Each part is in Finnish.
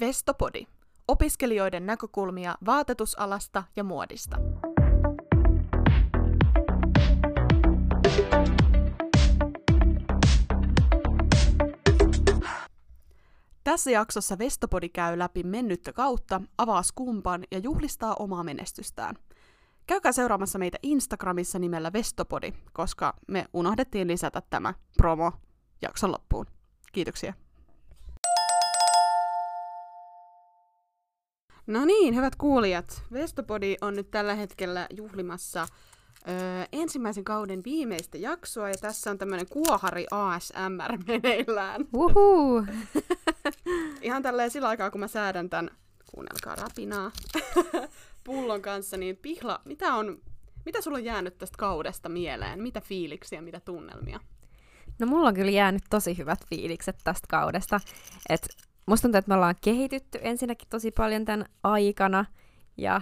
Vestopodi. Opiskelijoiden näkökulmia vaatetusalasta ja muodista. Tässä jaksossa Vestopodi käy läpi mennyttä kautta, avaa skumpan ja juhlistaa omaa menestystään. Käykää seuraamassa meitä Instagramissa nimellä Vestopodi, koska me unohdettiin lisätä tämä promo jakson loppuun. Kiitoksia. No niin, hyvät kuulijat. Vestopodi on nyt tällä hetkellä juhlimassa öö, ensimmäisen kauden viimeistä jaksoa, ja tässä on tämmöinen Kuohari ASMR meneillään. Uhu. Ihan tälleen sillä aikaa, kun mä säädän tämän, kuunnelkaa rapinaa, pullon kanssa, niin Pihla, mitä on, mitä sulla on jäänyt tästä kaudesta mieleen? Mitä fiiliksiä, mitä tunnelmia? No mulla on kyllä jäänyt tosi hyvät fiilikset tästä kaudesta. Et musta tuntuu, että me ollaan kehitytty ensinnäkin tosi paljon tämän aikana. Ja,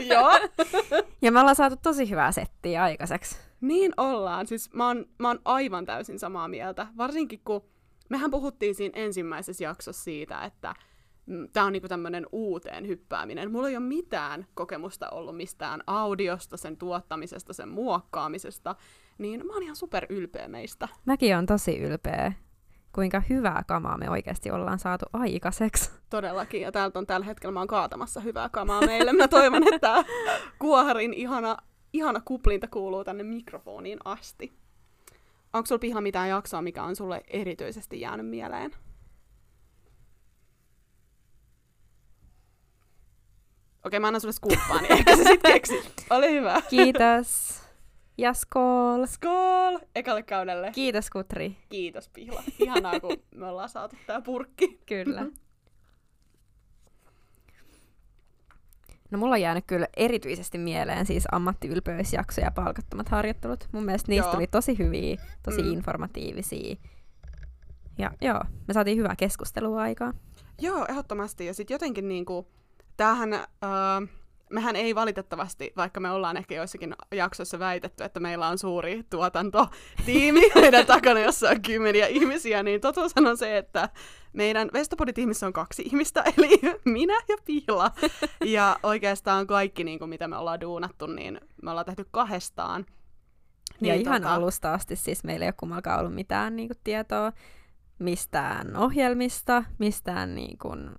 Joo. ja me ollaan saatu tosi hyvää settiä aikaiseksi. Niin ollaan. Siis mä oon, mä oon aivan täysin samaa mieltä. Varsinkin kun mehän puhuttiin siinä ensimmäisessä jaksossa siitä, että tämä on niinku tämmöinen uuteen hyppääminen. Mulla ei ole mitään kokemusta ollut mistään audiosta, sen tuottamisesta, sen muokkaamisesta. Niin mä oon ihan super ylpeä meistä. Mäkin on tosi ylpeä, kuinka hyvää kamaa me oikeasti ollaan saatu aikaiseksi. Todellakin. Ja täältä on tällä hetkellä, mä oon kaatamassa hyvää kamaa meille. Mä toivon, että Kuoharin ihana, ihana kuplinta kuuluu tänne mikrofoniin asti. Onko sulla pihla mitään jaksoa, mikä on sulle erityisesti jäänyt mieleen? Okei, mä annan sulle skuppaa, niin ehkä sä sit keksit. Ole hyvä. Kiitos. Ja skool. Skål! Ekalle kaudelle. Kiitos Kutri. Kiitos Pihla. Ihanaa, kun me ollaan saatu tää purkki. Kyllä. No mulla on jäänyt kyllä erityisesti mieleen siis ammattiylpeysjakso ja palkattomat harjoittelut. Mun mielestä niistä Joo. tuli tosi hyviä, tosi Mm. informatiivisia. Ja joo, me saatiin hyvää keskustelua aikaa. Joo, ehdottomasti. Ja sitten jotenkin niinku, tämähän, öö, mehän ei valitettavasti, vaikka me ollaan ehkä joissakin jaksoissa väitetty, että meillä on suuri tuotantotiimi meidän takana, jossa on kymmeniä ihmisiä, niin totuushan on se, että meidän Vestopodi-tiimissä on kaksi ihmistä, eli minä ja Pihla. Ja oikeastaan kaikki, niin kuin mitä me ollaan duunattu, niin me ollaan tehty kahdestaan. Niin, ja ihan tota- alusta asti siis meillä ei ole kummallakaan ollut mitään niin kuin, tietoa mistään ohjelmista, mistään niin kuin,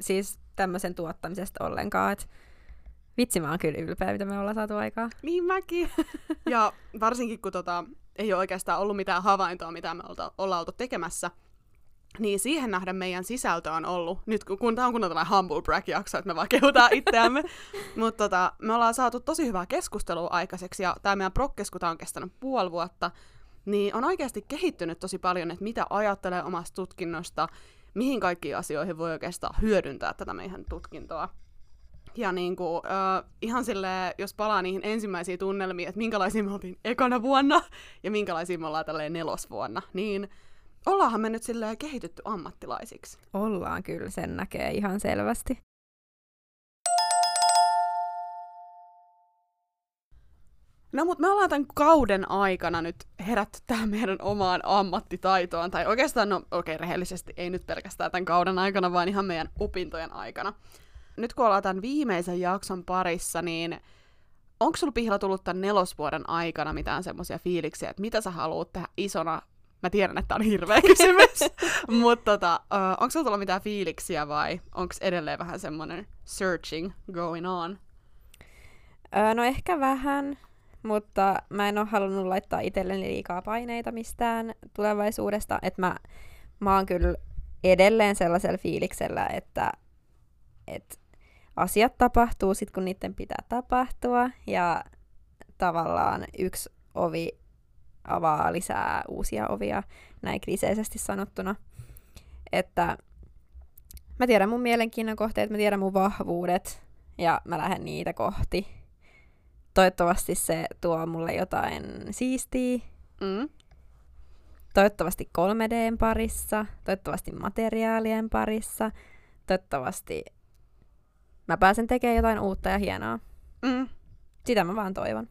siis tämmöisen tuottamisesta ollenkaan. Et vitsi, mä oon kyllä ylpeä, mitä me ollaan saatu aikaa. Niin mäkin. ja varsinkin kun tota, ei ole oikeastaan ollut mitään havaintoa, mitä me olta, ollaan oltu tekemässä, niin siihen nähdä meidän sisältö on ollut, nyt kun, kun tämä on kunnon tällainen humble brag-jakso, että me vaan kehutaan itseämme, mutta tota, me ollaan saatu tosi hyvää keskustelua aikaiseksi, ja tämä meidän prokkes, kun tää on kestänyt puoli vuotta, niin on oikeasti kehittynyt tosi paljon, että mitä ajattelee omasta tutkinnosta, mihin kaikkiin asioihin voi oikeastaan hyödyntää tätä meidän tutkintoa. Ja niin kuin, äh, ihan sille, jos palaa niihin ensimmäisiin tunnelmiin, että minkälaisia me oltiin ekana vuonna ja minkälaisia me ollaan tälleen nelosvuonna, niin ollaanhan me nyt silleen kehitytty ammattilaisiksi. Ollaan kyllä, sen näkee ihan selvästi. No mutta me ollaan tämän kauden aikana nyt herätty tähän meidän omaan ammattitaitoon, tai oikeastaan, no okei, okay, rehellisesti ei nyt pelkästään tämän kauden aikana, vaan ihan meidän opintojen aikana. Nyt kun ollaan tämän viimeisen jakson parissa, niin onko sulla Pihla tullut tämän nelosvuoden aikana mitään semmoisia fiiliksiä, että mitä sä haluat tehdä isona? Mä tiedän, että tää on hirveä kysymys, mutta tota, onko sulla tullut mitään fiiliksiä vai onko edelleen vähän semmoinen searching going on? Öö, no ehkä vähän, mutta mä en ole halunnut laittaa itselleni liikaa paineita mistään tulevaisuudesta. Että mä, mä oon kyllä edelleen sellaisella fiiliksellä, että, että asiat tapahtuu sit kun niiden pitää tapahtua. Ja tavallaan yksi ovi avaa lisää uusia ovia, näin kliseisesti sanottuna. Että mä tiedän mun mielenkiinnon kohteet, mä tiedän mun vahvuudet ja mä lähden niitä kohti toivottavasti se tuo mulle jotain siistiä. Mm. Toivottavasti 3Dn parissa, toivottavasti materiaalien parissa, toivottavasti mä pääsen tekemään jotain uutta ja hienoa. Mm. Sitä mä vaan toivon.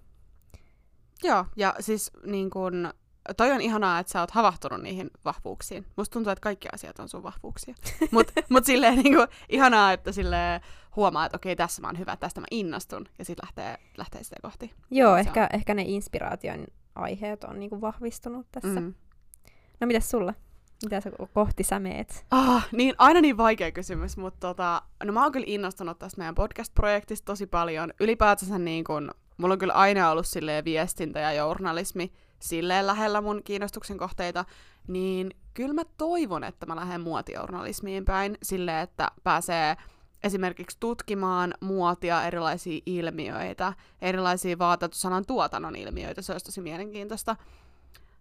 Joo, ja siis niin kun, toi on ihanaa, että sä oot havahtunut niihin vahvuuksiin. Musta tuntuu, että kaikki asiat on sun vahvuuksia. Mutta mut silleen niinku, ihanaa, että sille huomaa, että okei, tässä mä oon hyvä, tästä mä innostun, ja sitten lähtee, lähtee sitä kohti. Joo, ehkä, ehkä ne inspiraation aiheet on niinku vahvistunut tässä. Mm. Mm. No mitäs sulla? Mitä sä kohti sä meet? Ah, niin, aina niin vaikea kysymys, mutta tota, no mä oon kyllä innostunut tästä meidän podcast-projektista tosi paljon. Ylipäätänsä niin kun, mulla on kyllä aina ollut silleen viestintä ja journalismi silleen lähellä mun kiinnostuksen kohteita, niin kyllä mä toivon, että mä lähden muotijournalismiin päin silleen, että pääsee esimerkiksi tutkimaan muotia, erilaisia ilmiöitä, erilaisia vaatetusalan tuotannon ilmiöitä, se olisi tosi mielenkiintoista.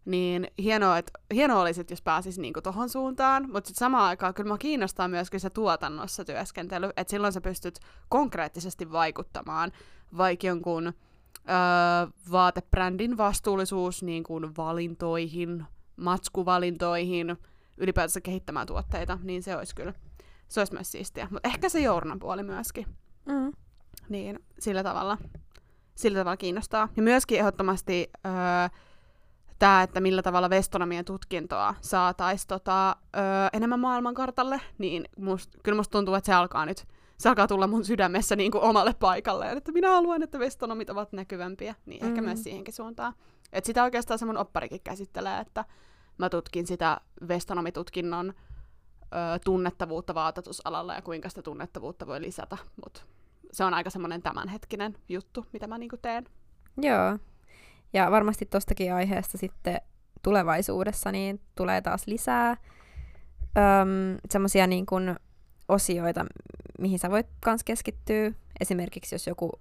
Niin hienoa, että, hienoa olisi, että jos pääsisi niinku tohon suuntaan, mutta sitten samaan aikaan kyllä mua kiinnostaa myöskin se tuotannossa työskentely, että silloin sä pystyt konkreettisesti vaikuttamaan vaikka jonkun öö, vaatebrändin vastuullisuus niin kuin valintoihin, matskuvalintoihin, ylipäätänsä kehittämään tuotteita, niin se olisi kyllä, se olisi myös siistiä. Mutta ehkä se journan puoli myöskin, Mm. niin sillä tavalla, sillä tavalla kiinnostaa. Ja myöskin ehdottomasti öö, tämä, että millä tavalla vestonomien tutkintoa saataisiin tota, öö, enemmän maailmankartalle, niin must, kyllä musta tuntuu, että se alkaa nyt, se alkaa tulla mun sydämessä niin kuin omalle paikalleen, että minä haluan, että vestonomit ovat näkyvämpiä, niin ehkä Mhm. myös siihenkin suuntaan. Et sitä oikeastaan se mun opparikin käsittelee, että mä tutkin sitä vestonomitutkinnon öö, tunnettavuutta vaatetusalalla ja kuinka sitä tunnettavuutta voi lisätä, mutta se on aika semmoinen tämänhetkinen juttu, mitä mä niinku teen. Joo. Ja varmasti tostakin aiheesta sitten tulevaisuudessa niin tulee taas lisää semmoisia niin kuin osioita, mihin sä voit kans keskittyä. Esimerkiksi jos joku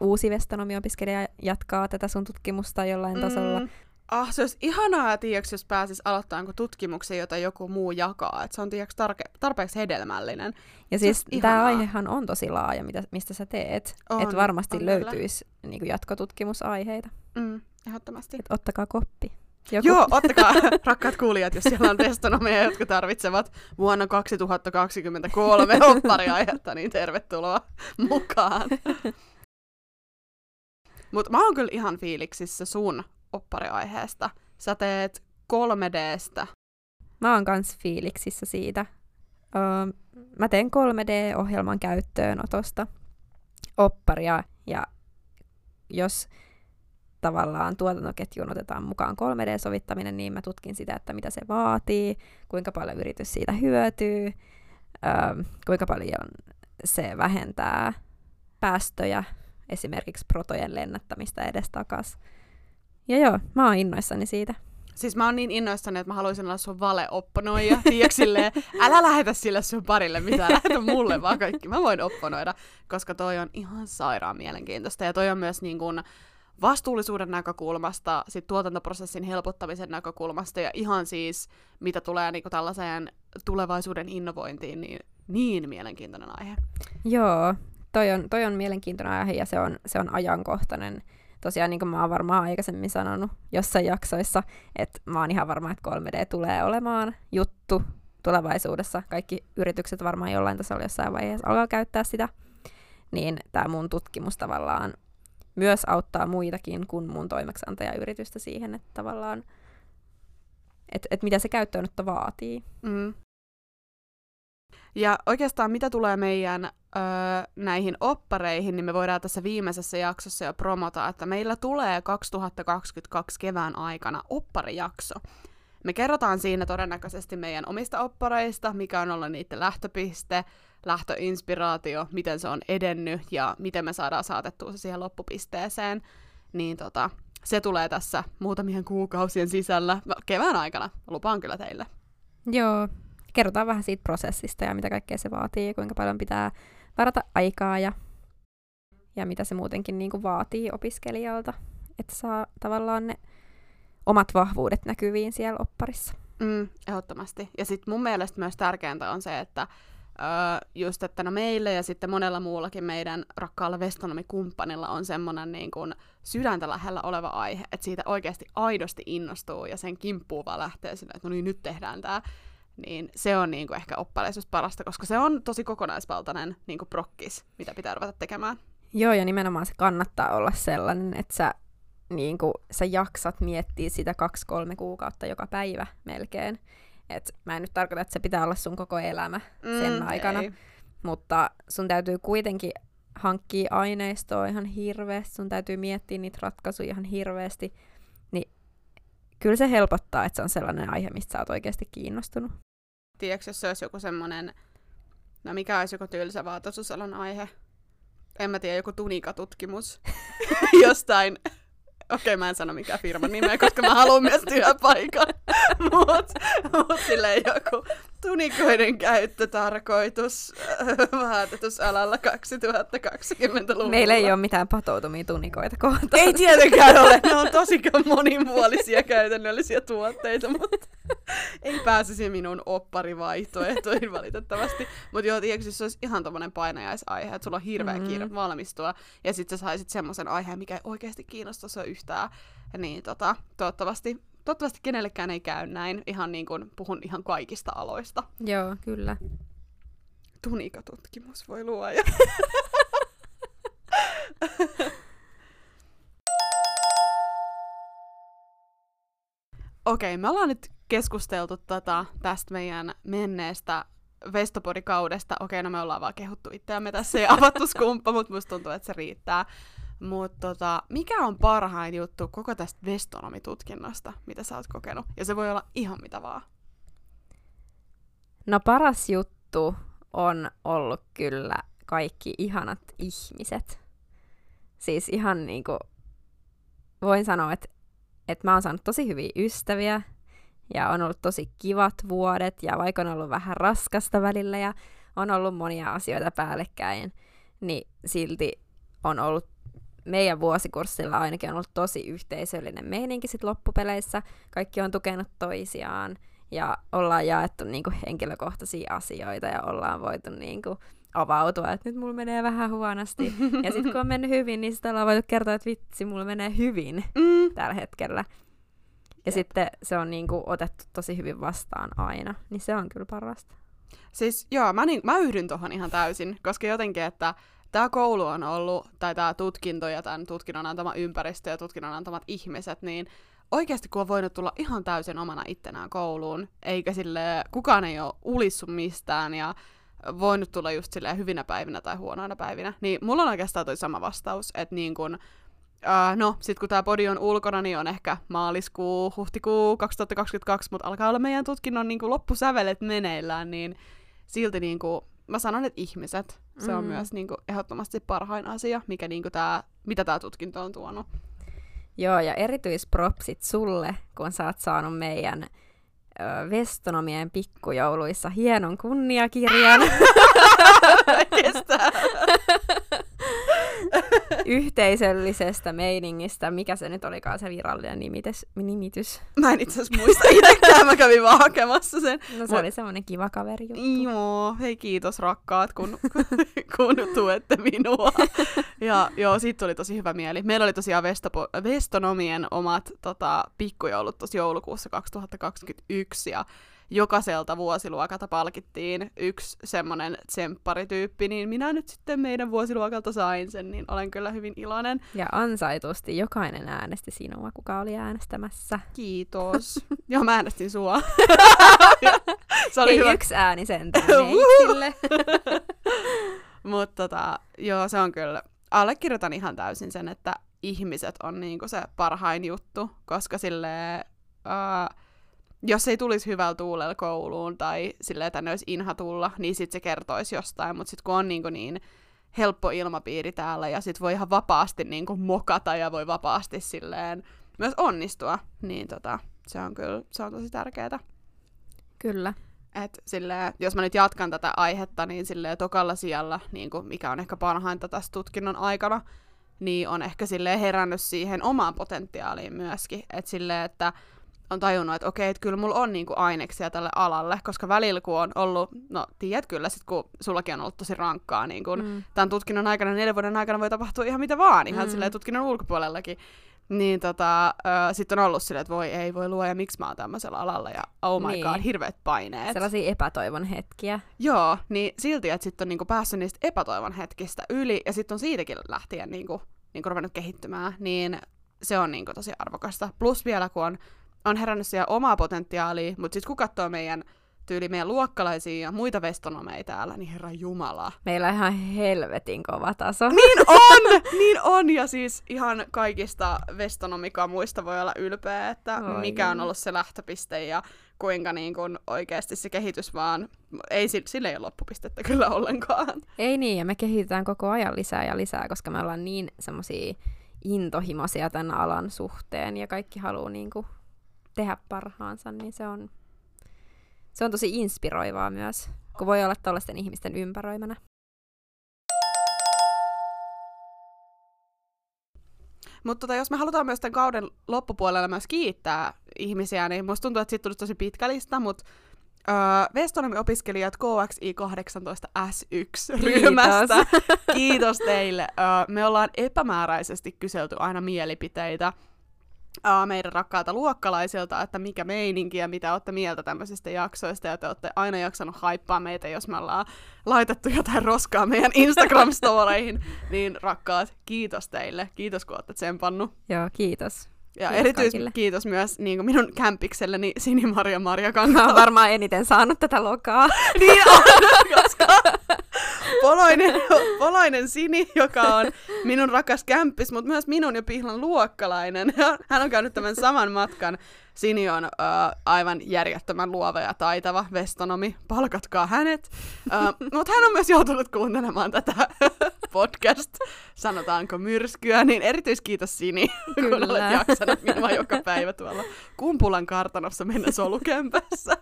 uusi vestonomiopiskelija jatkaa tätä sun tutkimusta jollain tasolla. Ah, se olisi ihanaa, tiiäks, jos pääsis aloittamaan jonkun tutkimuksen, jota joku muu jakaa. Et se on tiiäks, tarke- tarpeeksi hedelmällinen. Ja Se siis tämä aihehan on tosi laaja, mitä, mistä sä teet. Että varmasti on kyllä. löytyisi niin kuin jatkotutkimusaiheita. Mm, ehdottomasti. Et ottakaa koppi. Joku. Joo, ottakaa, rakkaat kuulijat, jos siellä on testonomeja, jotka tarvitsevat vuonna 2023 oppariaihetta, niin tervetuloa mukaan. Mutta mä oon kyllä ihan fiiliksissä sun oppariaiheesta. Sä teet 3Dstä. Mä oon kans fiiliksissä siitä. Öö, mä teen 3D-ohjelman käyttöönotosta opparia, ja jos tavallaan tuotantoketjuun otetaan mukaan 3D-sovittaminen, niin mä tutkin sitä, että mitä se vaatii, kuinka paljon yritys siitä hyötyy, öö, kuinka paljon se vähentää päästöjä, esimerkiksi protojen lennättämistä edestakas. Ja joo, mä oon innoissani siitä. Siis mä oon niin innoissani, että mä haluaisin olla sun valeopponoija. Tiedätkö silleen, älä lähetä sille sun parille mitään, lähetä mulle vaan kaikki. Mä voin opponoida, koska toi on ihan sairaan mielenkiintoista. Ja toi on myös niin kuin vastuullisuuden näkökulmasta, sit tuotantoprosessin helpottamisen näkökulmasta ja ihan siis, mitä tulee niin tällaiseen tulevaisuuden innovointiin, niin niin mielenkiintoinen aihe. Joo, toi on, toi on mielenkiintoinen aihe ja se on, se on ajankohtainen. Tosiaan niin kuin mä oon varmaan aikaisemmin sanonut jossain jaksoissa, että mä oon ihan varma, että 3D tulee olemaan juttu tulevaisuudessa. Kaikki yritykset varmaan jollain tasolla jossain vaiheessa alkaa käyttää sitä. Niin tämä mun tutkimus tavallaan myös auttaa muitakin kuin mun toimeksiantajayritystä siihen, että tavallaan, että et mitä se käyttöönotto vaatii. Mm. Ja oikeastaan mitä tulee meidän öö, näihin oppareihin, niin me voidaan tässä viimeisessä jaksossa jo promota, että meillä tulee 2022 kevään aikana opparijakso. Me kerrotaan siinä todennäköisesti meidän omista oppareista, mikä on ollut niiden lähtöpiste, lähtöinspiraatio, miten se on edennyt ja miten me saadaan saatettua se siihen loppupisteeseen. Niin tota, se tulee tässä muutamien kuukausien sisällä kevään aikana, lupaan kyllä teille. Joo, kerrotaan vähän siitä prosessista ja mitä kaikkea se vaatii ja kuinka paljon pitää varata aikaa ja, ja mitä se muutenkin niin kuin vaatii opiskelijalta, että saa tavallaan ne omat vahvuudet näkyviin siellä opparissa. Mm, ehdottomasti. Ja sitten mun mielestä myös tärkeintä on se, että öö, just, että no meille ja sitten monella muullakin meidän rakkaalla vestonomikumppanilla on semmoinen niin kuin sydäntä lähellä oleva aihe, että siitä oikeasti aidosti innostuu ja sen kimppuu vaan lähtee sinne, että no niin, nyt tehdään tämä. Niin se on niin kuin ehkä oppareisuus parasta, koska se on tosi kokonaisvaltainen niin kuin prokkis, mitä pitää ruveta tekemään. Joo, ja nimenomaan se kannattaa olla sellainen, että sä niin kuin, sä jaksat miettiä sitä kaksi-kolme kuukautta joka päivä melkein. Et mä en nyt tarkoita, että se pitää olla sun koko elämä sen Mm, aikana, ei. mutta sun täytyy kuitenkin hankkia aineistoa ihan hirveästi, sun täytyy miettiä niitä ratkaisuja ihan hirveästi, niin kyllä se helpottaa, että se on sellainen aihe, mistä sä oot oikeasti kiinnostunut. Tiedätkö, jos se olisi joku semmoinen, no mikä olisi joku tylsä vaatosuusalan aihe? En mä tiedä, joku tunikatutkimus jostain. Okei, mä en sano mikä firman nimeä, koska mä haluan myös työpaikan. Mut, mut silleen joku tunikoiden käyttötarkoitus äh, vaatetusalalla 2020-luvulla. Meillä ei ole mitään patoutumia tunnikoita kohtaan. Ei tietenkään ole. Ne on tosi monipuolisia käytännöllisiä tuotteita, mutta ei pääsisi minun opparivaihtoehtoihin valitettavasti. Mutta joo, tiedätkö, se olisi ihan tommonen painajaisaihe, että sulla on hirveä Mhm. kiire valmistua, ja sitten sä saisit semmoisen aiheen, mikä ei oikeasti kiinnosta sua yhtään. Niin tota, toivottavasti, toivottavasti kenellekään ei käy näin. Ihan niin kuin puhun ihan kaikista aloista. Joo, kyllä. Tunikatutkimus voi luoja. Okei, me ollaan nyt keskusteltu tota, tästä meidän menneestä Vestopodikaudesta. Okei, no me ollaan vaan kehuttu itseämme tässä ja avattu skumppa, mutta musta tuntuu, että se riittää. Mutta tota, mikä on parhain juttu koko tästä vestonomitutkinnosta, mitä sä oot kokenut? Ja se voi olla ihan mitä vaan. No paras juttu on ollut kyllä kaikki ihanat ihmiset. Siis ihan niinku, voin sanoa, että, että mä oon saanut tosi hyviä ystäviä ja on ollut tosi kivat vuodet ja vaikka on ollut vähän raskasta välillä ja on ollut monia asioita päällekkäin, niin silti on ollut meidän vuosikurssilla ainakin on ollut tosi yhteisöllinen meininki sit loppupeleissä. Kaikki on tukenut toisiaan ja ollaan jaettu niinku henkilökohtaisia asioita ja ollaan voitu niinku avautua, että nyt mulla menee vähän huonosti. Ja sitten kun on mennyt hyvin, niin sitten ollaan voitu kertoa, että vitsi, mulla menee hyvin Mm. tällä hetkellä. Ja Jep. sitten se on niinku otettu tosi hyvin vastaan aina, niin se on kyllä parasta. Siis joo, mä, niin, mä yhdyn tuohon ihan täysin, koska jotenkin, että tämä koulu on ollut, tai tämä tutkinto ja tämän tutkinnon antama ympäristö ja tutkinnon antamat ihmiset, niin oikeasti kun on voinut tulla ihan täysin omana ittenään kouluun, eikä sille kukaan ei ole ulissu mistään ja voinut tulla just silleen hyvinä päivinä tai huonoina päivinä, niin mulla on oikeastaan toi sama vastaus, että niin kun, Uh, no, sit kun tää podi on ulkona, niin on ehkä maaliskuu, huhtikuu 2022, mutta alkaa olla meidän tutkinnon niin kuin loppusävelet meneillään, niin silti niin kuin, mä sanon, että ihmiset, se on Mm. myös niin kuin, ehdottomasti parhain asia, mikä niin kuin tää, mitä tämä tutkinto on tuonut. Joo, ja erityispropsit sulle, kun sä oot saanut meidän ö, Vestonomien pikkujouluissa hienon kunniakirjan Kestää. yhteisöllisestä meiningistä. Mikä se nyt olikaan se virallinen nimitys? nimitys? Mä en itse asiassa muista itsekään, mä kävin vaan hakemassa sen. No se Mut- oli semmoinen kiva kaveri juttu. Joo, hei kiitos rakkaat, kun, kun tuette minua. Ja joo, siitä tuli tosi hyvä mieli. Meillä oli tosiaan Vestopo, Vestonomien omat tota, pikkujoulut tuossa joulukuussa 2021 ja jokaiselta vuosiluokalta palkittiin yksi semmonen tsempparityyppi, niin minä nyt sitten meidän vuosiluokalta sain sen, niin olen kyllä hyvin iloinen. Ja ansaitusti jokainen äänesti sinua, kuka oli äänestämässä. Kiitos. joo, mä äänestin sua. Se oli Ei hyvä. yksi ääni sentään meitsille. Mutta tota, joo, se on kyllä. Allekirjoitan ihan täysin sen, että ihmiset on niinku se parhain juttu, koska sille uh, jos ei tulisi hyvällä tuulella kouluun tai silleen tänne olisi inha tulla, niin sit se kertoisi jostain, mutta sitten kun on niinku niin helppo ilmapiiri täällä ja sit voi ihan vapaasti niinku mokata ja voi vapaasti silleen myös onnistua, niin tota, se on kyllä, se on tosi tärkeää. Kyllä. Et silleen, jos mä nyt jatkan tätä aihetta, niin silleen tokalla sijalla, niin kuin mikä on ehkä parhainta tässä tutkinnon aikana, niin on ehkä silleen herännyt siihen omaan potentiaaliin myöskin. Että silleen, että on tajunnut, että okei, että kyllä mulla on niinku aineksia tälle alalle, koska välillä kun on ollut, no tiedät kyllä, sit kun sullakin on ollut tosi rankkaa, niin kun Mm. tämän tutkinnon aikana, neljän vuoden aikana voi tapahtua ihan mitä vaan, ihan Mm. silleen tutkinnon ulkopuolellakin. Niin tota, sitten on ollut silleen, että voi ei, voi luoja, miksi mä oon tämmöisellä alalla, ja oh my Niin. god, hirveät paineet. Sellaisia epätoivon hetkiä. Joo, niin silti, että sitten on niinku päässyt niistä epätoivon hetkistä yli, ja sitten on siitäkin lähtien niinku, niinku ruvennut kehittymään, niin se on niinku tosi arvokasta. Plus vielä, kun on, on herännyt siellä omaa potentiaalia, mutta sitten kun katsoo meidän tyyli meidän luokkalaisia ja muita vestonomeja täällä, niin herra jumala. Meillä on ihan helvetin kova taso. Niin on! niin on! Ja siis ihan kaikista vestonomikamuista voi olla ylpeä, että Oi. mikä on ollut se lähtöpiste ja kuinka niin kun oikeasti se kehitys vaan, ei sille ei ole loppupistettä kyllä ollenkaan. Ei niin, ja me kehitetään koko ajan lisää ja lisää, koska me ollaan niin semmosia intohimoisia tämän alan suhteen ja kaikki haluaa niinku tehdä parhaansa, niin se on, se on tosi inspiroivaa myös, kun voi olla tällaisten ihmisten ympäröimänä. Mutta tota, jos me halutaan myös tämän kauden loppupuolella myös kiittää ihmisiä, niin musta tuntuu, että siitä tulisi tosi pitkä lista, mutta öö, Vestonomi-opiskelijat KXI 18S1-ryhmästä, kiitos teille. Öö, me ollaan epämääräisesti kyselty aina mielipiteitä meidän rakkaalta luokkalaisilta, että mikä meininki ja mitä olette mieltä tämmöisistä jaksoista, ja te olette aina jaksanut haippaa meitä, jos me ollaan laitettu jotain roskaa meidän Instagram-storeihin, niin rakkaat, kiitos teille. Kiitos, kun olette tsempannut. Joo, kiitos. Ja Kiitos erityis kaikille. kiitos myös niin minun kämpikselleni Sini-Maria Marja Mä oon varmaan eniten saanut tätä lokaa. niin on, koska Poloinen, Poloinen Sini, joka on minun rakas kämppis, mutta myös minun ja Pihlan luokkalainen. Hän on käynyt tämän saman matkan. Sini on uh, aivan järjettömän luova ja taitava vestonomi. Palkatkaa hänet. Mutta hän on myös joutunut kuuntelemaan tätä podcast, sanotaanko myrskyä, niin erityiskiitos Sini, kun Kyllä. olet jaksanut minua joka päivä tuolla Kumpulan kartanossa mennä solukämpässä.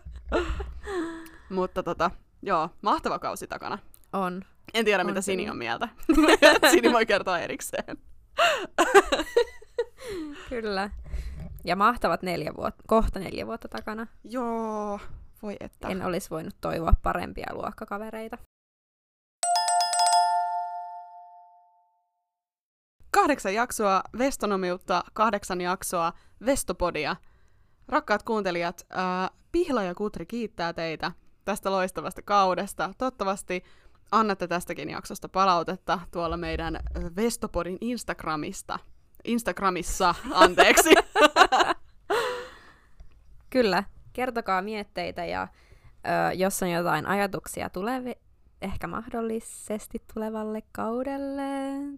Mutta tota, joo, mahtava kausi takana. On. En tiedä, On mitä Sini kyllä. on mieltä. Sini voi kertoa erikseen. Kyllä. Ja mahtavat neljä vuotta, kohta neljä vuotta takana. Joo, voi että. En olisi voinut toivoa parempia luokkakavereita. Kahdeksan jaksoa Vestonomiutta, kahdeksan jaksoa Vestopodia. Rakkaat kuuntelijat, ää, Pihla ja Kutri kiittää teitä tästä loistavasta kaudesta. Toivottavasti annatte tästäkin jaksosta palautetta tuolla meidän Vestopodin Instagramista. Instagramissa, anteeksi. Kyllä, kertokaa mietteitä ja ö, jos on jotain ajatuksia tulevi, ehkä mahdollisesti tulevalle kaudelle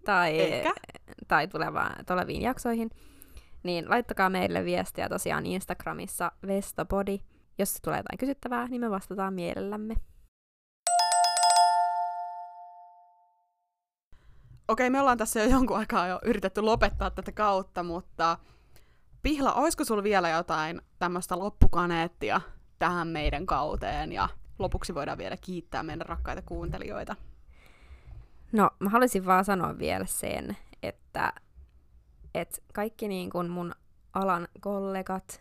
tai, Ehkä. tai tuleva, tuleviin jaksoihin, niin laittakaa meille viestiä tosiaan Instagramissa Vestopodi. Jos tulee jotain kysyttävää, niin me vastataan mielellämme. Okei, me ollaan tässä jo jonkun aikaa jo yritetty lopettaa tätä kautta, mutta Pihla, olisiko sulla vielä jotain tämmöistä loppukaneettia tähän meidän kauteen ja lopuksi voidaan vielä kiittää meidän rakkaita kuuntelijoita. No, mä haluaisin vaan sanoa vielä sen, että, että kaikki niin kuin mun alan kollegat,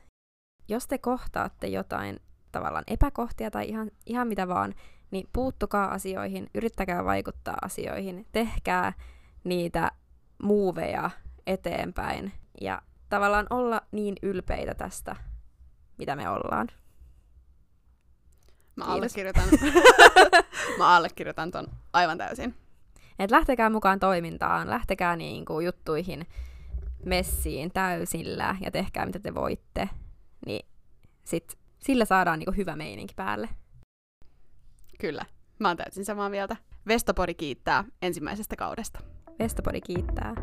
jos te kohtaatte jotain tavallaan epäkohtia tai ihan, ihan mitä vaan, niin puuttukaa asioihin, yrittäkää vaikuttaa asioihin, tehkää niitä muuveja eteenpäin ja tavallaan olla niin ylpeitä tästä, mitä me ollaan. Mä Kiitos. allekirjoitan, mä allekirjoitan ton aivan täysin. Et lähtekää mukaan toimintaan, lähtekää niinku juttuihin messiin täysillä ja tehkää mitä te voitte, niin sit sillä saadaan niinku hyvä meininki päälle. Kyllä, mä oon täysin samaa mieltä. Vestopori kiittää ensimmäisestä kaudesta. Vestapodi kiittää.